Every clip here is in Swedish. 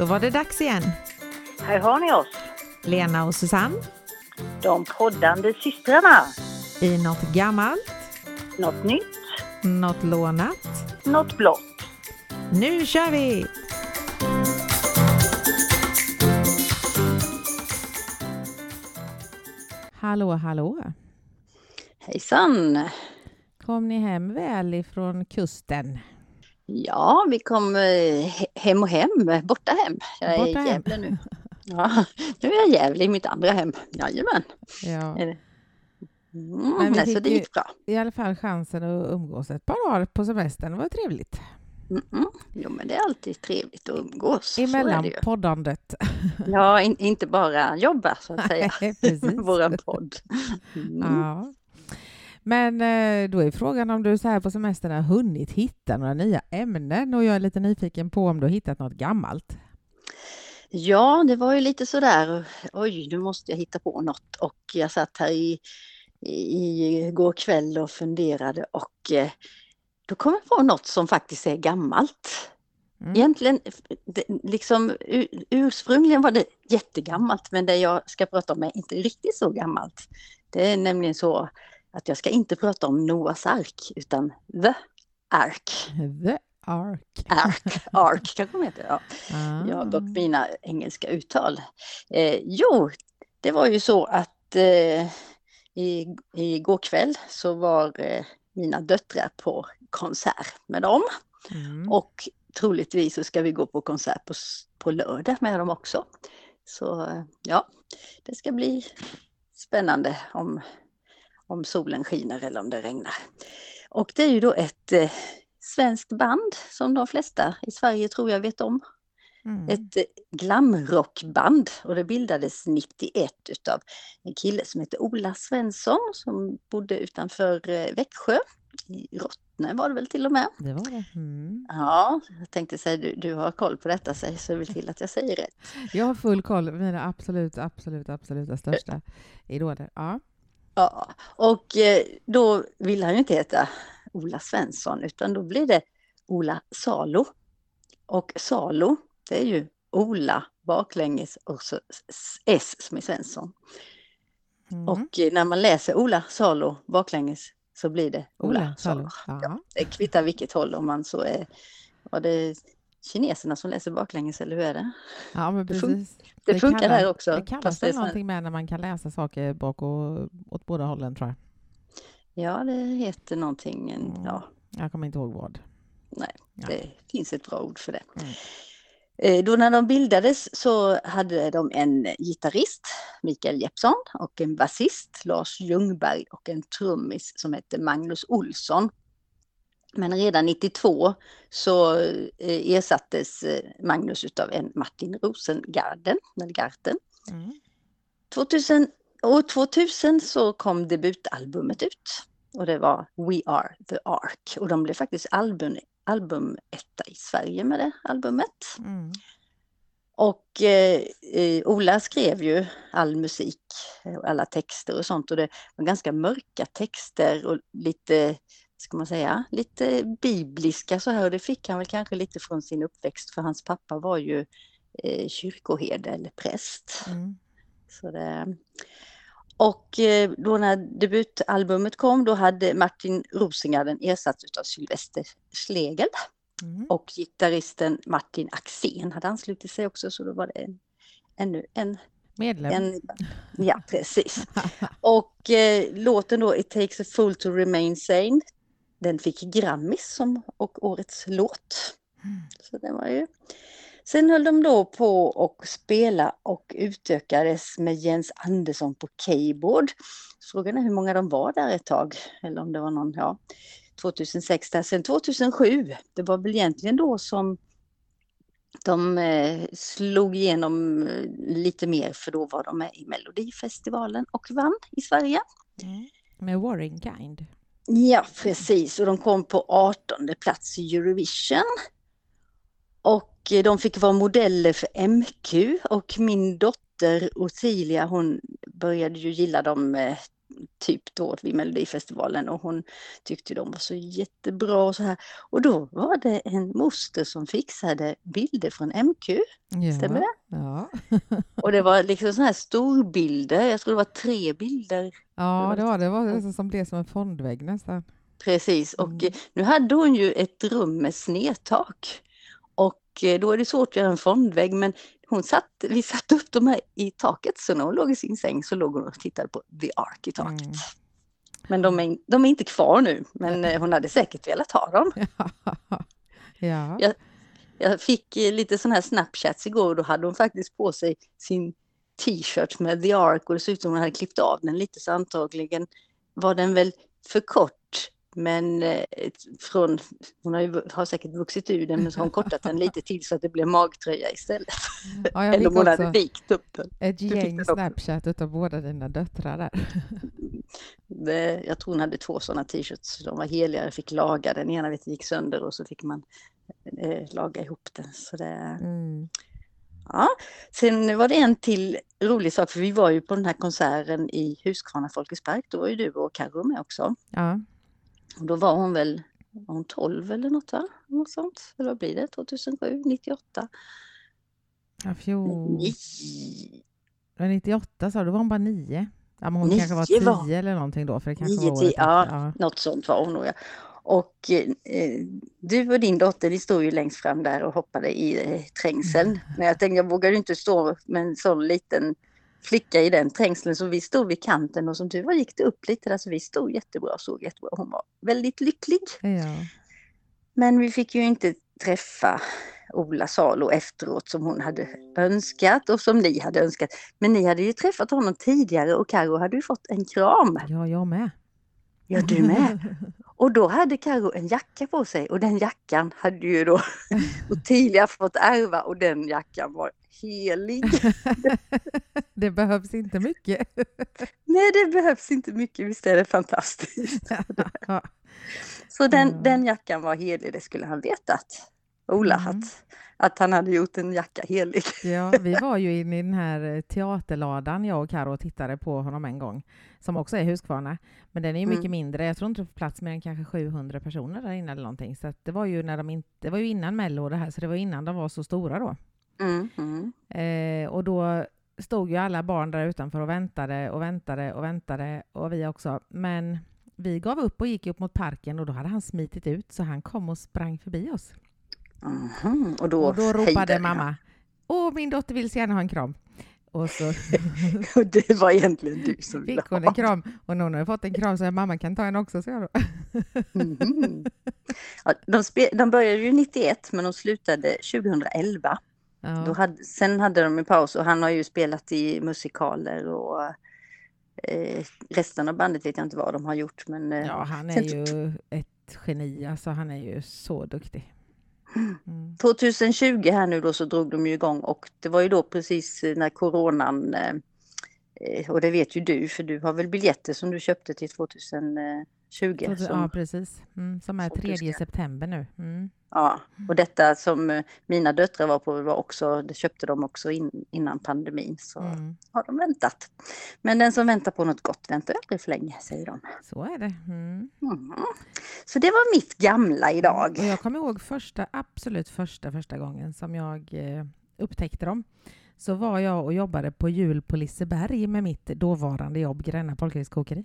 Då var det dags igen. Här har ni oss, Lena och Susanne de poddande systrarna. i något gammalt, Något nytt, något lånat. något blått. Nu kör vi! Hallå, hallå! Hejsan! Kom ni hem väl ifrån kusten? Ja, vi kom eh, hem och hem, borta hem. Jag är Borta i hem. Gävle nu. Ja, nu är jag i Gävle i mitt andra hem. Jajamän. Ja. Är? Mm, Men vi så det gick bra. I alla fall chansen att umgås ett par dagar på semestern. Det var trevligt. Mm, mm. Jo, men det är alltid trevligt att umgås. Är Emellan poddandet. Ja, in, inte bara jobba så att säga. Nej. Våran podd. Mm. Ja. Men eh, då är frågan om du så här på semestern har hunnit hitta några nya ämnen och jag är lite nyfiken på om du har hittat något gammalt. Ja, det var ju lite sådär, oj, nu måste jag hitta på något. Och jag satt här i, i går kväll och funderade och eh, då kom jag på något som faktiskt är gammalt. Mm. Egentligen, liksom ur- ursprungligen var det jättegammalt, men det jag ska prata om är inte riktigt så gammalt. Det är nämligen så att jag ska inte prata om Noas ark, utan The Ark. The Ark. Ark, Ark kanske de heter. Ja. Ah. Ja, dock mina engelska uttal. Eh, jo, det var ju så att eh, i, igår kväll så var eh, mina döttrar på konsert med dem Mm. och troligtvis så ska vi gå på konsert på, på lördag med dem också. Så ja, det ska bli spännande om, om solen skiner eller om det regnar. Och det är ju då ett eh, svenskt band som de flesta i Sverige tror jag vet om Mm. ett eh, glamrockband och det bildades 91 utav en kille som heter Ola Svensson som bodde utanför eh, Växjö. I Rottne var det väl till och med. Det var det. Mm. Ja, jag tänkte säga du, du har koll på detta så så vill till att jag säger rätt. Jag har full koll. Mina absolut, absolut, absoluta största idoler. Ja. Ja, och eh, då vill han ju inte heta Ola Svensson utan då blir det Ola Salo. Och Salo, det är ju Ola baklänges och så s- som är Svensson. Mm. Och eh, när man läser Ola Salo baklänges så blir det Ola, Ola Salo. Salo. Ja. Det kvittar vilket håll om man så är, var det kineserna som läser baklänges eller hur är det? ja, men Det fun- precis. Det, funkar där också. Det kallas det väl någonting med när man kan läsa saker bak och åt båda hållen tror jag. Ja, det heter någonting, Mm. ja, Jag kommer inte ihåg vad. nej, Ja. det finns ett bra ord för det. Mm. Eh, Då när de bildades så hade de en gitarrist, Mikael Jeppsson, och en basist, Lars Ljungberg, och en trummis som hette Magnus Olsson. Men redan 92 så eh, ersattes eh, Magnus utav en Martin Rosengarden, Garten. Mm. 2000, år 2000 så kom debutalbumet ut och det var We Are The Ark och de blev faktiskt album, albumetta i Sverige med det albumet. Mm. Och eh, eh, Ola skrev ju all musik och alla texter och sånt och det var ganska mörka texter och lite, ska man säga, lite bibliska så här och det fick han väl kanske lite från sin uppväxt för hans pappa var ju eh, kyrkoherde eller präst. Mm. Så det... Och eh, då när debutalbumet kom då hade Martin Rosengarden ersatts av Sylvester Schlegel Mm. och gitarristen Martin Axén hade anslutit sig också så då var det en, ännu en, Medlem. en ja precis. Och eh, låten då It takes a fool to remain sane den fick Grammis som och årets låt. Mm. Så det var ju Sen höll de då på och spela och utökades med Jens Andersson på keyboard. Frågan är hur många de var där ett tag, eller om det var någon, ja, 2006 där. Sen 2007, det var väl egentligen då som de eh, slog igenom eh, lite mer för då var de med i Melodifestivalen och vann i Sverige. Mm. Med Warring Kind. Ja, precis. Och de kom på 18 plats i Eurovision. Och eh, de fick vara modeller för MQ och min dotter Ottilia hon började ju gilla dem eh, typ då vid Melodifestivalen och hon tyckte de var så jättebra och så här. Och då var det en moster som fixade bilder från MQ. Ja. Stämmer det? Ja. Och det var liksom sådana här storbilder. Jag tror det var tre bilder. ja, det var det. var nästan som blev som en fondvägg nästan. Precis. Och Mm. nu hade hon ju ett rum med snedtak. Och eh, då är det svårt att göra en fondvägg. Men hon satt, vi satte upp dem här i taket. Så när hon låg i sin säng så låg hon och tittade på The Ark i taket. Mm. Men de är, de är inte kvar nu. Men eh, hon hade säkert velat ha dem. ja. Ja. Jag fick eh, lite sådana här snapchats igår då hade hon faktiskt på sig sin t-shirt med The Ark och det såg ut som hon hade klippt av den lite så antagligen var den väl för kort. Men eh, från, hon har, ju, har säkert vuxit ur den men så har hon kortat den lite till så att det blev magtröja istället. ja, Eller om hon hade vikt upp den. ett gäng den. Snapchat utav båda dina döttrar där. Det, jag tror hon hade två sådana t-shirts. De var heliga, jag fick laga den ena vet, gick sönder och så fick man eh, laga ihop den. Så det, Mm. Ja, sen var det en till rolig sak, för vi var ju på den här konserten i Huskvarna Folkets Park. Då var ju du och Carro med också. Ja. Och då var hon väl var hon 12 eller något va? Något sånt. Eller vad blir det? 2007, 98? Ja, fjol... Ni- Ja, 98 sa du, då var hon bara nio. Ja, men hon Nio kanske var var- tio eller någonting då, för det kanske Nio, var tio, ja. Ja. Något sånt var hon nog ja. Och eh, du och din dotter, ni stod ju längst fram där och hoppade i eh, trängseln. Men jag tänkte, jag vågar inte stå med en sån liten flicka i den trängseln. Så vi stod vid kanten och som tur var gick det upp lite där. Så vi stod jättebra, såg jättebra. Hon var väldigt lycklig. Ja. Men vi fick ju inte träffa Ola Salo efteråt som hon hade önskat och som ni hade önskat. Men ni hade ju träffat honom tidigare och Karo hade ju fått en kram. ja, jag med. Ja, du med. Och då hade Karo en jacka på sig och den jackan hade ju då Ottilia fått ärva och den jackan var helig. det behövs inte mycket. Nej, det behövs inte mycket, visst är det fantastiskt. Ja. Så den, den jackan var helig, det skulle han vetat. Ola, Mm. att, att han hade gjort en jacka helig. Ja, vi var ju inne i den här eh, teaterladan, jag och Karo och tittade på honom en gång, som också är Huskvarna. Men den är ju mycket Mm. mindre. Jag tror inte det får plats mer än kanske 700 personer där inne eller någonting. Så det var ju när de inte, det var ju innan Mello och det här, så det var innan de var så stora då. Mm, mm. Eh, och då stod ju alla barn där utanför och väntade och väntade och väntade och vi också. Men vi gav upp och gick upp mot parken och då hade han smitit ut så han kom och sprang förbi oss. Mhm, Och då, och då ropade mamma Åh, min dotter vill så gärna ha en kram. Och så det var egentligen du som ville fick hon en kram och när hon hade fått en kram så jag mamma kan ta en också, så jag då. Mhm. Ja, de, de började ju 91 men de slutade 2011. Då Ja, hade, sen hade de en paus och han har ju spelat i musikaler och eh, resten av bandet vet jag inte vad de har gjort men eh, ja han är ju ett geni, alltså han är ju så duktig. Mm. 2020 här nu då så drog de ju igång och det var ju då precis när coronan eh, och det vet ju du för du har väl biljetter som du köpte till 2020. Så, som, ja, precis. Mm, som är som du 3 ska- september nu. Mm. Ja, och detta som eh, mina döttrar var på var också, det köpte de också in, innan pandemin så Mm. har de väntat. Men den som väntar på något gott väntar aldrig för länge säger de. Så är det. Mm. Mhm. Så det var mitt gamla idag. Och jag kommer ihåg första, absolut första, första gången som jag eh, upptäckte dem. Så var jag och jobbade på jul på Liseberg med mitt dåvarande jobb, Gränna Polkagriskokeri.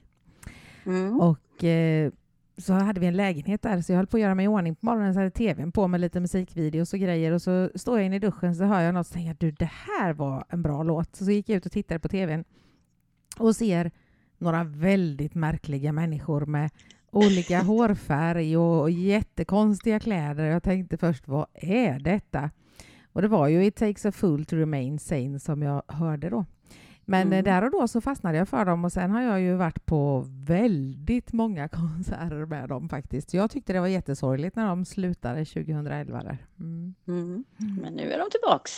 Mm. Och eh, så hade vi en lägenhet där, så jag höll på att göra mig i ordning på morgonen, så hade tvn på med lite musikvideos och grejer och så står jag inne i duschen så hör jag något och tänker du det här var en bra låt. Så gick jag ut och tittade på tvn och ser några väldigt märkliga människor med olika hårfärg och, och jättekonstiga kläder. Jag tänkte först, vad är detta? Och det var ju It takes a fool to remain sane som jag hörde då. Men Mm. eh, där och då så fastnade jag för dem och sen har jag ju varit på väldigt många konserter med dem faktiskt. Jag tyckte det var jättesorgligt när de slutade 2011 där. Mm. Mm. Men nu är de tillbaks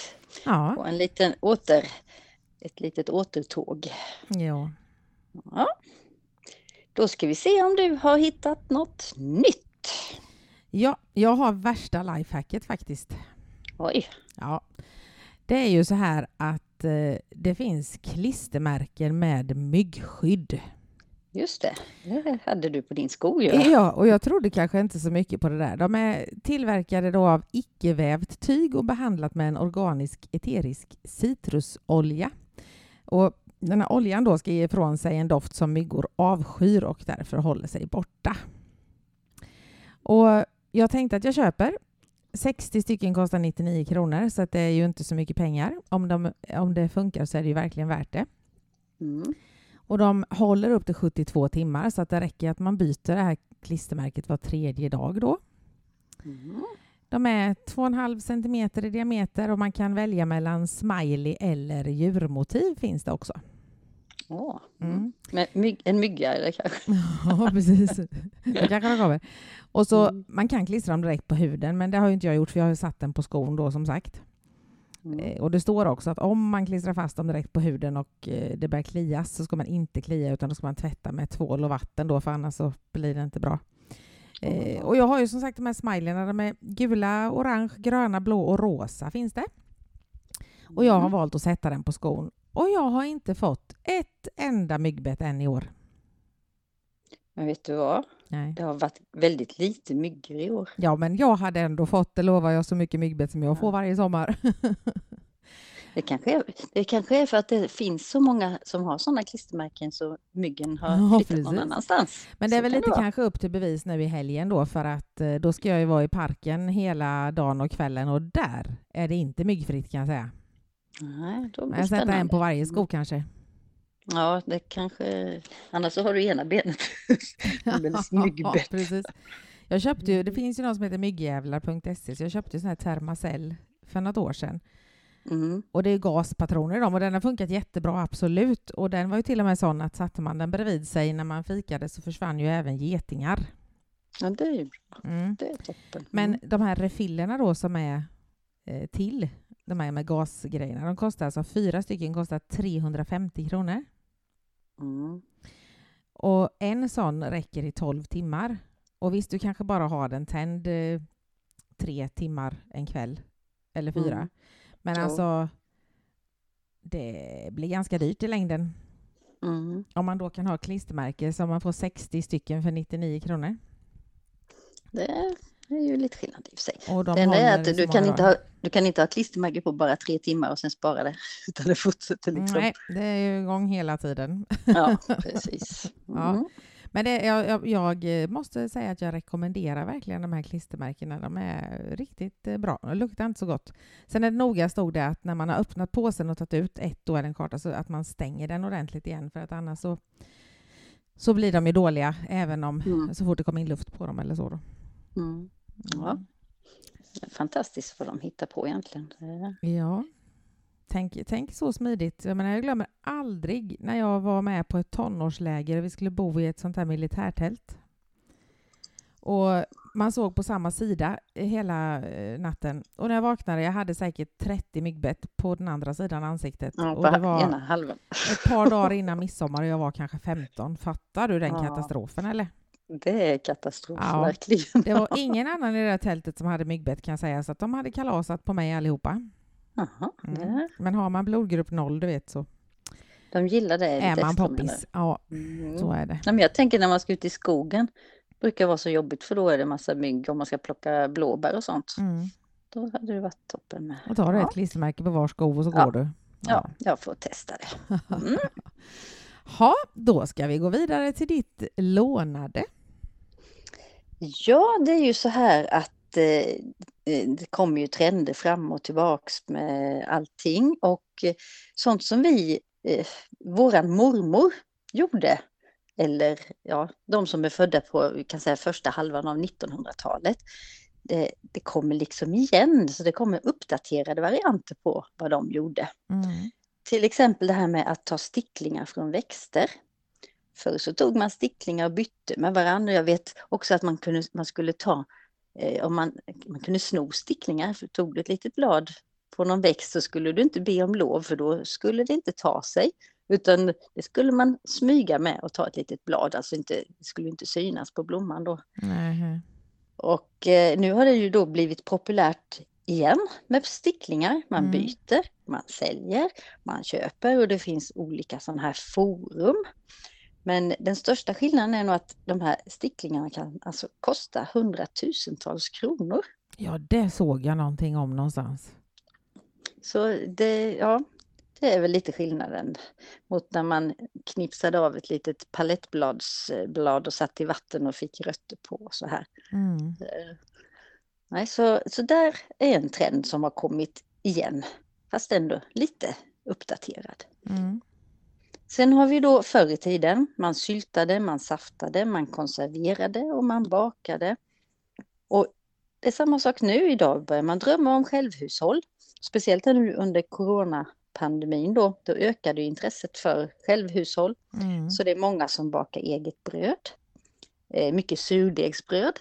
Ja, på en liten åter, ett litet återtåg. ja. Ja. Då ska vi se om du har hittat något nytt. ja, jag har värsta lifehacket faktiskt. Oj, Ja, det är ju så här att eh, det finns klistermärken med myggskydd. Just det, det hade du på din sko ju. Ja, och jag trodde kanske inte så mycket på det där. De är tillverkade då av icke-vävt tyg och behandlat med en organisk eterisk citrusolja. Och den här oljan då ska ge ifrån sig en doft som myggor avskyr och därför håller sig borta. Och jag tänkte att jag köper 60 stycken kostar 99 kronor, så att det är ju inte så mycket pengar. Om, de, om det funkar så är det ju verkligen värt det. Mm. Och de håller upp till 72 timmar, så att det räcker att man byter det här klistermärket var tredje dag då. Mm. De är 2,5 centimeter i diameter och man kan välja mellan smiley eller djurmotiv finns det också. Åh, Mm. Med myg, en mygga eller kanske? Ja, precis. Det kanske de kommer. Och så, Mm. Man kan klistra dem direkt på huden, men det har ju inte jag gjort för jag har satt den på skon då som sagt. Mm. Eh, Och det står också att om man klistrar fast dem direkt på huden och eh, det börjar klias så ska man inte klia utan då ska man tvätta med tvål och vatten då för annars så blir det inte bra. Eh, och jag har ju som sagt de här smileyna, de är gula, orange, gröna, blå och rosa finns det. Och jag har Mm. valt att sätta den på skon. Och jag har inte fått ett enda myggbett än i år. Men vet du vad? Nej. Det har varit väldigt lite myggor i år. Ja, men jag hade ändå fått, det lovar jag, så mycket myggbett som jag Ja. får varje sommar. Det kanske, är, det kanske är för att det finns så många som har sådana klistermärken så myggen har Ja, flyttat någon annanstans. Men det är Så väl lite kanske upp till bevis nu i helgen då för att eh, då ska jag ju vara i parken hela dagen och kvällen och där är det inte myggfritt kan jag säga. Nej, då blir jag sätter en på varje sko kanske. Ja, det kanske... Annars så har du ena benet myggbett. precis. Jag köpte ju, det finns ju något som heter myggjävlar.se så jag köpte ju sån här Thermacell för något år sedan. Mm. Och det är gaspatroner i dem och den har funkat jättebra, absolut. Och den var ju till och med sån att satte man den bredvid sig när man fikade så försvann ju även getingar. Ja, det är ju bra. Mm. Det är toppen. Men Mm. de här refillerna då som är eh, till, de här med gasgrejerna, de kostar alltså fyra stycken kostar 350 kronor. Mm. Och en sån räcker i 12 timmar. Och visst, du kanske bara har den tänd eh, tre timmar en kväll, eller fyra. Mm. Men Jo. alltså, det blir ganska dyrt i längden. Mm. Om man då kan ha klistermärke så man får 60 stycken för 99 kronor. Det är ju lite skillnad i och för sig. Och de Det enda är att du många kan, inte ha, du kan inte ha klistermärke på bara tre timmar och sen spara det. Utan det fortsätter liksom. Nej, det är ju igång hela tiden. Ja, precis. Ja. Mm. Men det, jag, jag, jag måste säga att jag rekommenderar verkligen de här klistermärkena. De är riktigt eh, bra. De luktar inte så gott. Sen är det noga stod det att när man har öppnat påsen och tagit ut ett då det en karta så att man stänger den ordentligt igen för att annars så, så blir de ju dåliga även om Mm. så fort det kommer in luft på dem eller så. Mm. Ja. Fantastiskt vad de hittar på egentligen. Ja. Tänk, tänk så smidigt. Jag, menar, jag glömmer aldrig när jag var med på ett tonårsläger och vi skulle bo i ett sånt här militärtält. Och man såg på samma sida hela eh, natten. Och när jag vaknade, jag hade säkert 30 myggbett på den andra sidan ansiktet. Ja, och det var ena halvan. ett par dagar innan midsommar och jag var kanske 15. Fattar du den Ja. katastrofen eller? Det är katastrof, Ja. verkligen. Det var ingen annan i det där tältet som hade myggbett kan jag säga, så att de hade kalasat på mig allihopa. Jaha, Mm. Men har man blodgrupp 0, du vet, så De gillar det är man poppis. Ja, du? så Mm. är det. Nej, men jag tänker när man ska ut i skogen brukar vara så jobbigt för då är det massa mygg om man ska plocka blåbär och sånt. Mm. Då hade det varit toppen med. Och tar du Ja. ett klistermärke på var sko och så Ja. går du. Ja, jag får testa det. Mm. Ha, då ska vi gå vidare till ditt lånade. Ja, det är ju så här att eh, eh, det kommer ju trender fram och tillbaks med allting och eh, sånt som vi, eh, våran mormor gjorde, eller ja, de som är födda på, kan säga första halvan av 1900-talet, det, det kommer liksom igen, så det kommer uppdaterade varianter på vad de gjorde. Mm. Till exempel det här med att ta sticklingar från växter. Förr så tog man sticklingar och bytte med varandra. Jag vet också att man, kunde, man skulle ta, eh, om man, man kunde sno sticklingar, för tog du ett litet blad på någon växt så skulle du inte be om lov för då skulle det inte ta sig. Utan det skulle man smyga med och ta ett litet blad, alltså inte, det skulle inte synas på blomman då. Nej. Och eh, nu har det ju då blivit populärt igen med sticklingar. Man Mm. byter, man säljer, man köper och det finns olika sådana här forum. Men den största skillnaden är nog att de här sticklingarna kan alltså kosta hundratusentals kronor. Ja, det såg jag någonting om någonstans. Så det, ja, det är väl lite skillnaden mot när man knipsade av ett litet palettbladsblad och satt i vatten och fick rötter på så här. Mm. Eh, Nej, så, så där är en trend som har kommit igen, fast ändå lite uppdaterad. Mm. Sen har vi då förr i tiden, man syltade, man saftade, man konserverade och man bakade. Och det är samma sak nu idag, börjar man drömma om självhushåll. Speciellt nu under coronapandemin då, då ökade intresset för självhushåll. Mm. Så det är många som bakar eget bröd. Eh, Mycket surdegsbröd.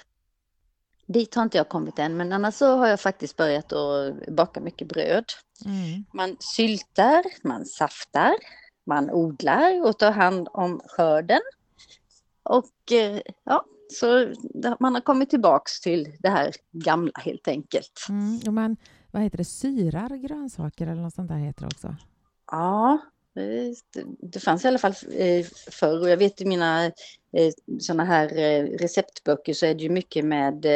Dit har inte jag kommit än, men annars så har jag faktiskt börjat att baka mycket bröd. Mm. Man syltar, man saftar, man odlar och tar hand om skörden. Och eh, ja, så man har kommit tillbaks till det här gamla helt enkelt. Mm. Jo, men vad heter det? Syrar grönsaker eller något sånt där heter det också. Ja, det, fanns i alla fall eh, förr och jag vet i mina eh, sådana här receptböcker så är det ju mycket med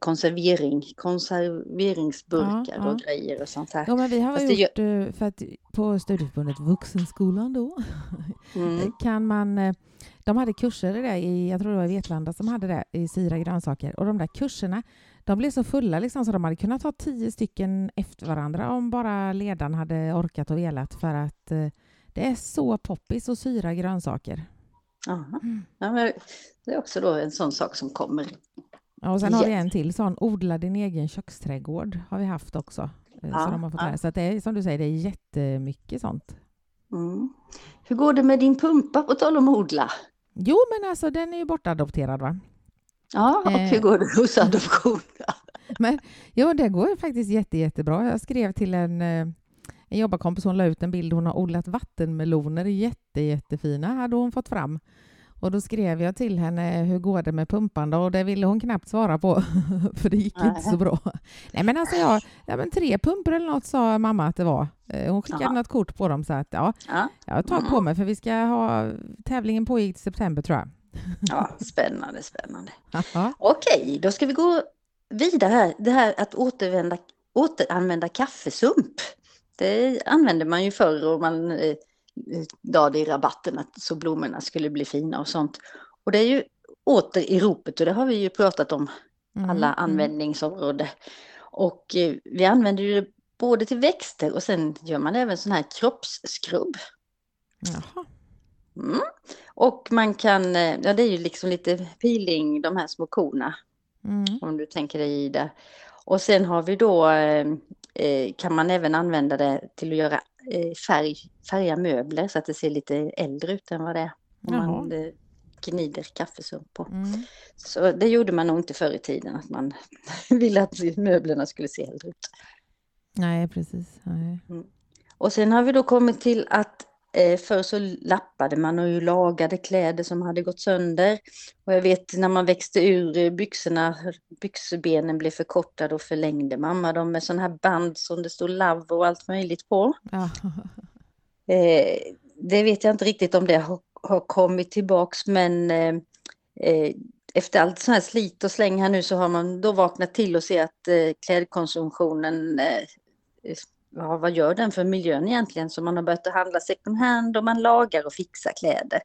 konservering, konserveringsburkar Ja, ja. och grejer och sånt här. Ja, men vi har Fast gjort, eh, för att på studieförbundet Vuxenskolan då, Mm. kan man, eh, de hade kurser det, i, jag tror det var i Vetlanda som hade det, i syra grönsaker. Och de där kurserna, de blev så fulla liksom, så de hade kunnat ha tio stycken efter varandra om bara ledaren hade orkat och velat för att eh, det är så poppis att syra grönsaker. Aha. Ja, men det är också då en sån sak som kommer. Ja, och sen har vi en till sån, odla din egen köksträdgård har vi haft också. eh, Ja, så de har fått ja. Så att det är som du säger, det är jättemycket sånt. Mm. Hur går det med din pumpa på tal om odla? Jo, men alltså den är ju bortadopterad va? Ja, och Eh. hur går det hos adoption? Men jo, det går ju faktiskt jätte, jättebra. Jag skrev till en, eh, en jobbarkompis, hon la ut en bild, hon har odlat vattenmeloner, jätte, jättefina hade hon fått fram. Och då skrev jag till henne, hur går det med pumpan då? Och det ville hon knappt svara på, för det gick inte så Nej. bra. Nej men alltså jag, ja, men tre pumpor eller något sa mamma att det var. Eh, Hon skickade Jaha. något kort på dem så att ja, Ja, jag tag på mig för vi ska ha, tävlingen pågick i september tror jag. ja, spännande, spännande. Ja. Okej, då ska vi gå vidare här. Det här att återanvända kaffesump. Det använde man ju förr och man det i rabatten att så blommorna skulle bli fina och sånt. Och det är ju åter i ropet och det har vi ju pratat om Mm, alla mm. användningsområden. Och eh, vi använder ju det både till växter och sen gör man även sån här kroppsskrubb. Jaha. Mm. Och man kan, eh, ja det är ju liksom lite peeling, de här små korna Mm. om du tänker dig i det. Och sen har vi då, eh, kan man även använda det till att göra eh, färg, färga möbler så att det ser lite äldre ut än vad det är. Om Jaha. man eh, gnider kaffesump på. Mm. Så det gjorde man nog inte förr i tiden, att man ville att möblerna skulle se äldre ut. Nej, precis. Nej. Och sen har vi då kommit till att eh, förr så lappade man och lagade kläder som hade gått sönder. Och jag vet när man växte ur eh, byxorna, byxbenen blev förkortade och förlängde mamma dem med sådana här band som det stod love och allt möjligt på. Ja. Eh, det vet jag inte riktigt om det har, har kommit tillbaks men eh, eh, efter allt sånt här slit och släng här nu så har man då vaknat till och ser att eh, klädkonsumtionen, ja, vad gör den för miljön egentligen? Så man har börjat att handla second hand och man lagar och fixar kläder.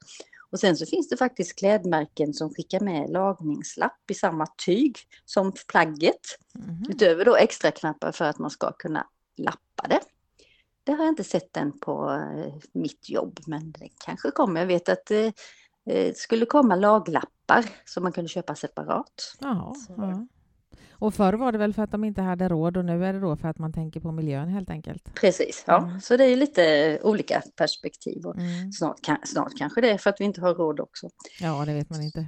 Och sen så finns det faktiskt klädmärken som skickar med lagningslapp i samma tyg som plagget. Mhm. Utöver då extra knappar för att man ska kunna lappa det. Det har jag inte sett än på eh, mitt jobb, men det kanske kommer. Jag vet att det eh, skulle komma laglappar som man kunde köpa separat. Jaha, ja. Och förr var det väl för att de inte hade råd och nu är det då för att man tänker på miljön helt enkelt. Precis, ja. Mm. Så det är lite olika perspektiv. Och Mm. snart, snart kanske det är för att vi inte har råd också. Ja, det vet man inte.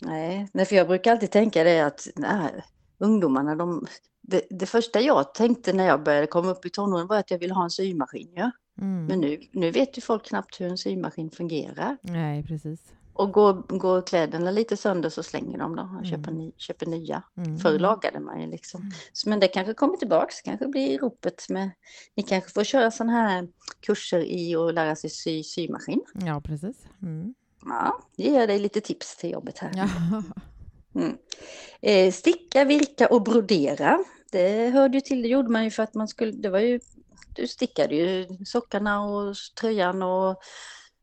Nej, nej för jag brukar alltid tänka det att nej, ungdomarna, de, det, det första jag tänkte när jag började komma upp i tonåren var att jag ville ha en symaskin. Ja? Mm. Men nu, nu vet ju folk knappt hur en symaskin fungerar. Nej, precis. Och går, går kläderna lite sönder så slänger de dem och köper, Mm. ny, köper nya. Mm. Förr lagade man ju liksom. Mm. Så, men det kanske kommer tillbaks, kanske blir ropet med... Ni kanske får köra sådana här kurser i att lära sig sy symaskin. Ja, precis. Mm. Ja, ger jag dig lite tips till jobbet här. Ja. Mm. Eh, sticka, virka och brodera. Det hörde ju till, det gjorde man ju för att man skulle, det var ju, du stickade ju sockarna och tröjan och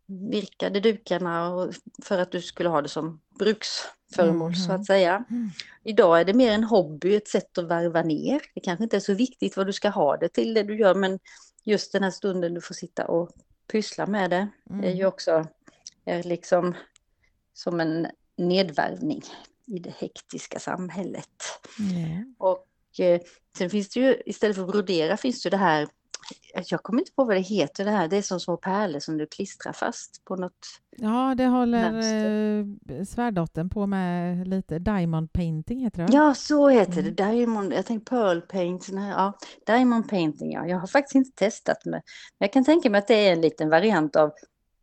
virkade dukarna och, för att du skulle ha det som bruksföremål så Mhm. att säga. Mm. Idag är det mer en hobby, ett sätt att varva ner. Det kanske inte är så viktigt vad du ska ha det till det du gör men just den här stunden du får sitta och pyssla med det är ju Mm. också är liksom som en nedvärvning i det hektiska samhället. Och eh, sen finns det ju, istället för att brodera finns det det här, jag kommer inte på vad det heter det här, det är som små pärlor som du klistrar fast på något. Ja, det håller eh, svärdottern på med lite diamond painting heter det? Ja, så heter det, Mm. diamond, jag tänkte pearl paint, här, ja, diamond painting, ja. Jag har faktiskt inte testat med, men jag kan tänka mig att det är en liten variant av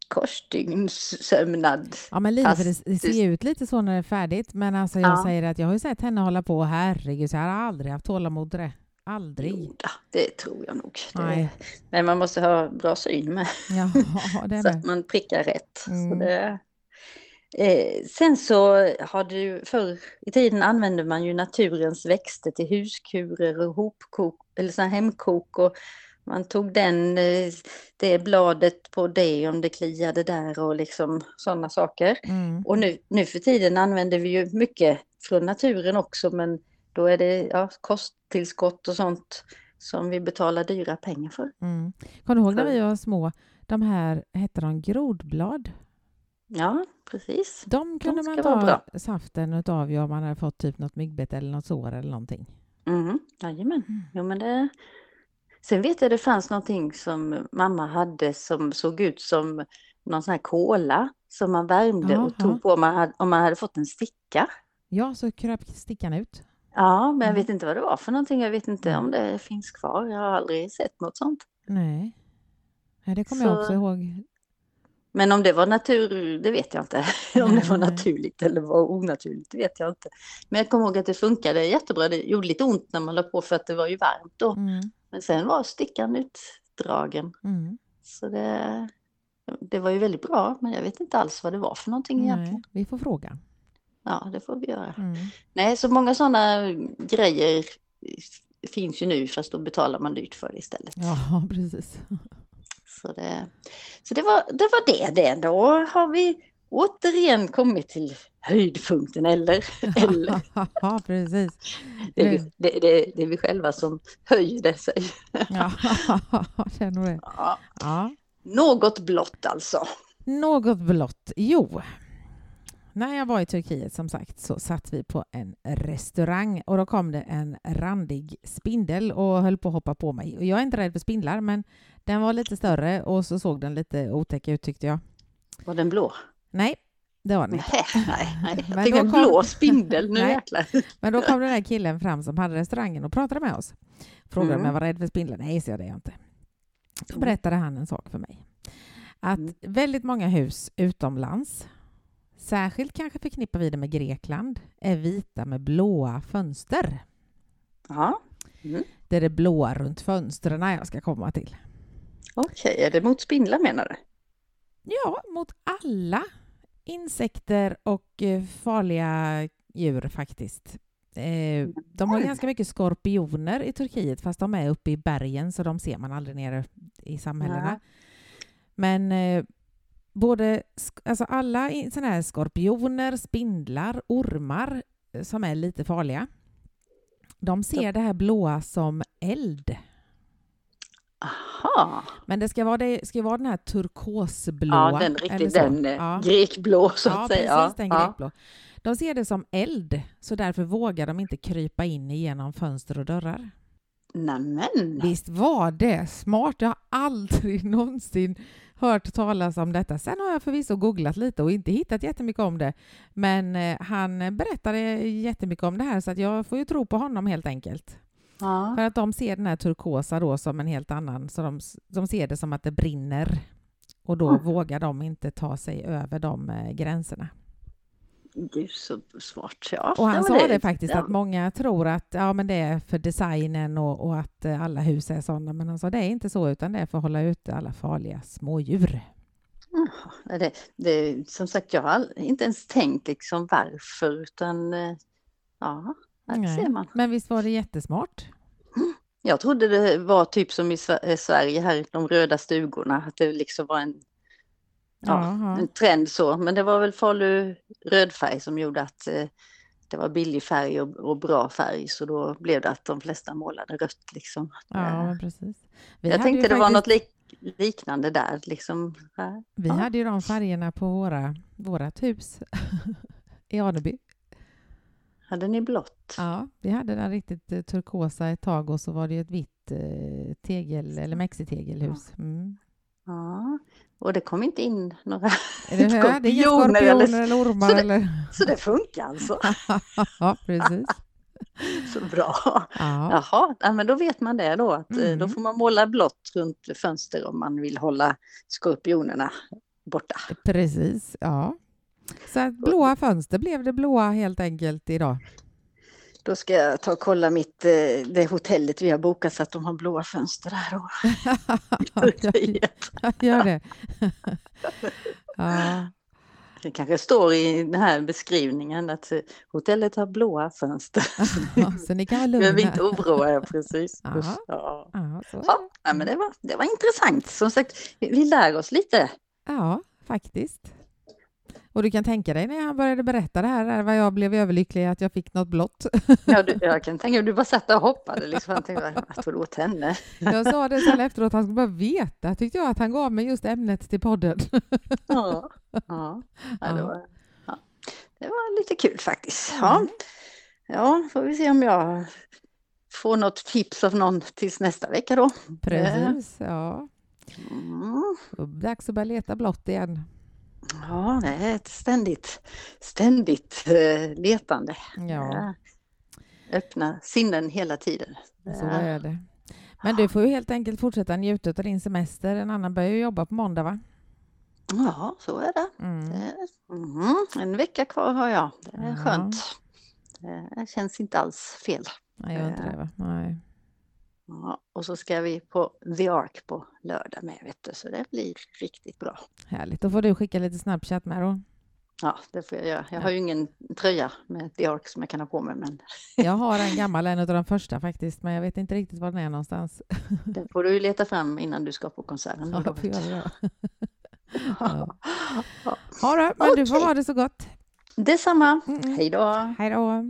korsstygnssömnad. Ja, men det, Fast det ser det- ut lite så när det är färdigt. Men alltså jag Ja. säger att jag har ju sett henne hålla på, herregud, så jag har aldrig haft tålamod till det. Aldrig. Jo, det tror jag nog. Det, men man måste ha bra syn med. Ja, det så att man prickar rätt. Mm. Så det, eh, sen så har du förr i tiden använde man ju naturens växter till huskurer och hopkok eller här hemkok och man tog den, eh, det bladet på det om det kliade där och liksom sådana saker. Mm. Och nu, nu för tiden använder vi ju mycket från naturen också men då är det ja, kosttillskott och sånt som vi betalar dyra pengar för. Mm. Kommer du ihåg när vi var små? De här, hette de grodblad? Ja, precis. De kunde man ska vara ta saften utav ju om man hade fått typ något myggbete eller något sår eller någonting. Mm, jajamän. Mm. Jo, men det... Sen vet jag det fanns någonting som mamma hade som såg ut som någon sån här kola som man värmde och Jaha. tog på om man hade, om man hade fått en sticka. Ja, så kröp stickan ut. Ja, men jag Mm. vet inte vad det var för någonting. Jag vet inte Nej. om det finns kvar. Jag har aldrig sett något sånt. Nej. Nej, det kommer jag Så- också ihåg. Men om det var natur, det vet jag inte. om det var naturligt eller var onaturligt, det vet jag inte. Men jag kommer ihåg att det funkade jättebra. Det gjorde lite ont när man la på för att det var ju varmt då. Mm. Men sen var stickan utdragen. Mm. Så det, det var ju väldigt bra, men jag vet inte alls vad det var för någonting Nej, egentligen. vi får fråga. Ja, det får vi göra. Mm. Nej, så många sådana grejer finns ju nu, fast då betalar man dyrt för det istället. Ja, precis. Så det, så det, var, det var det det. Då har vi återigen kommit till höjdpunkten, eller? eller ja, precis. det, är vi, det, det, det är vi själva som höjde sig. Ja, känner det? Ja. Något blått alltså. Något blått. Jo, när jag var i Turkiet som sagt så satt vi på en restaurang och då kom det en randig spindel och höll på att hoppa på mig. Och jag är inte rädd för spindlar men den var lite större och så såg den lite otäck ut tyckte jag. Var den blå? Nej, det var den inte. Nej, nej, Jag tänkte kom- blå spindel, nu jäklar. Men då kom den där killen fram som hade restaurangen och pratade med oss. Frågade om Mm. jag var rädd för spindlar. Nej, så jag det är jag inte. Då berättade han en sak för mig. Att Mm. väldigt många hus utomlands, särskilt kanske förknippar vi det med Grekland, är vita med blåa fönster. Ja, Det är det blåa runt fönstren jag ska komma till. okej. Är det mot spindlar menar du? Ja, mot alla insekter och eh, farliga djur faktiskt. Eh, De har Oj. ganska mycket skorpioner i Turkiet fast de är uppe i bergen så de ser man aldrig nere i samhällena. Nej. Men eh, både, alltså alla såna här skorpioner, spindlar, ormar eh, som är lite farliga, de ser det här blåa som eld. Aha. Men det ska vara, det ska vara den här turkosblåa. Ja, den riktigt, den eh, Ja. grekblå så Ja, att säga. precis, den ja. grekblå. De ser det som eld, så därför vågar de inte krypa in igenom fönster och dörrar. Nämen. Visst var det smart? Jag har aldrig någonsin hört talas om detta. Sen har jag förvisso googlat lite och inte hittat jättemycket om det. Men eh, han berättade jättemycket om det här så att jag får ju tro på honom helt enkelt. Ja. För att de ser den här turkosa då som en helt annan, så de, de ser det som att det brinner. Och då Mm. vågar de inte ta sig över de eh, gränserna. Svårt. Ja, Och han sa det faktiskt ja. att många tror att ja, men det är för designen och, och att eh, alla hus är sådana. Men han sa det är inte så utan det är för att hålla ute alla farliga smådjur. Jaha, Det, det, som sagt, jag har inte ens tänkt liksom varför, utan eh, ja, Nej. ser man. Men visst var det jättesmart? Jag trodde det var typ som i eh, Sverige här, de röda stugorna, att det liksom var en, ja, en trend så. Men det var väl Falu rödfärg som gjorde att eh, det var billig färg och, och bra färg, så då blev det att de flesta målade rött liksom. Ja, Eh, precis. Vi jag tänkte det var något faktiskt- lik, liknande där liksom. här. Vi Ja. hade ju de färgerna på våra, vårat hus i Aneby. Hade ni blått? Ja, vi hade den riktigt eh, turkosa ett tag och så var det ju ett vitt tegel eller mexitegelhus. Mm. Ja, och det kom inte in några, det, Skorpioner eller- ormar så det- eller? så det funkar alltså. ja, precis. Så bra. Ja, Jaha, ja, men då vet man det då. Att, eh, Då Mm. får man måla blått runt fönster om man vill hålla skorpionerna borta. precis. Ja. Så blåa fönster blev det blåa helt enkelt idag. Då ska jag ta och kolla mitt, eh, det hotellet vi har bokat så att de har blåa fönster där. Och, Gör det. ja, det kanske står i den här beskrivningen att eh, hotellet har blåa fönster. så ni kan vara Behöver inte lugna. oroa er precis. Ja. Ja. Ja. Ja, men det, var, det var intressant. Som sagt, vi lär oss lite. Ja, faktiskt. Och du kan tänka dig när han började berätta det här, vad jag blev överlycklig att jag fick något blått. Ja, du, jag kan tänka mig du bara satt och hoppade. Liksom. Jag tänkte, jag tog åt henne. Jag sa det sen efteråt, han skulle bara veta, tyckte jag, att han gav mig just ämnet till podden. Ja, ja. Ja, det, var, ja. det var lite kul faktiskt. Ja. Mm. ja, får vi se om jag får något tips av någon tills nästa vecka då. Precis, ja. Mm. Dags att börja leta blått igen. Ja, det är ett ständigt, ständigt eh, letande. Ja, Eh, Öppna sinnen hela tiden. så är det. Men du får ju helt enkelt fortsätta njuta av din semester. En annan börjar ju jobba på måndag, va? Ja, så är det. Mm. mm, en vecka kvar har jag. Det är skönt. Det känns inte alls fel. Nej, jag inte det, va? Nej. Ja, och så ska vi på The Ark på lördag med, vet du, så det blir riktigt bra. Härligt. Då får du skicka lite Snapchat med då. Ja, det får jag göra. Jag har ju ingen tröja med The Ark som jag kan ha på mig, men Jag har en gammal, en av de första faktiskt, men jag vet inte riktigt var den är någonstans. den får du ju leta fram innan du ska på konserten. Ja, jag får vet göra du. det. Ja. Ja, då, men du får ha det så gott. Detsamma. Mm, mm. Hej då! Hej då.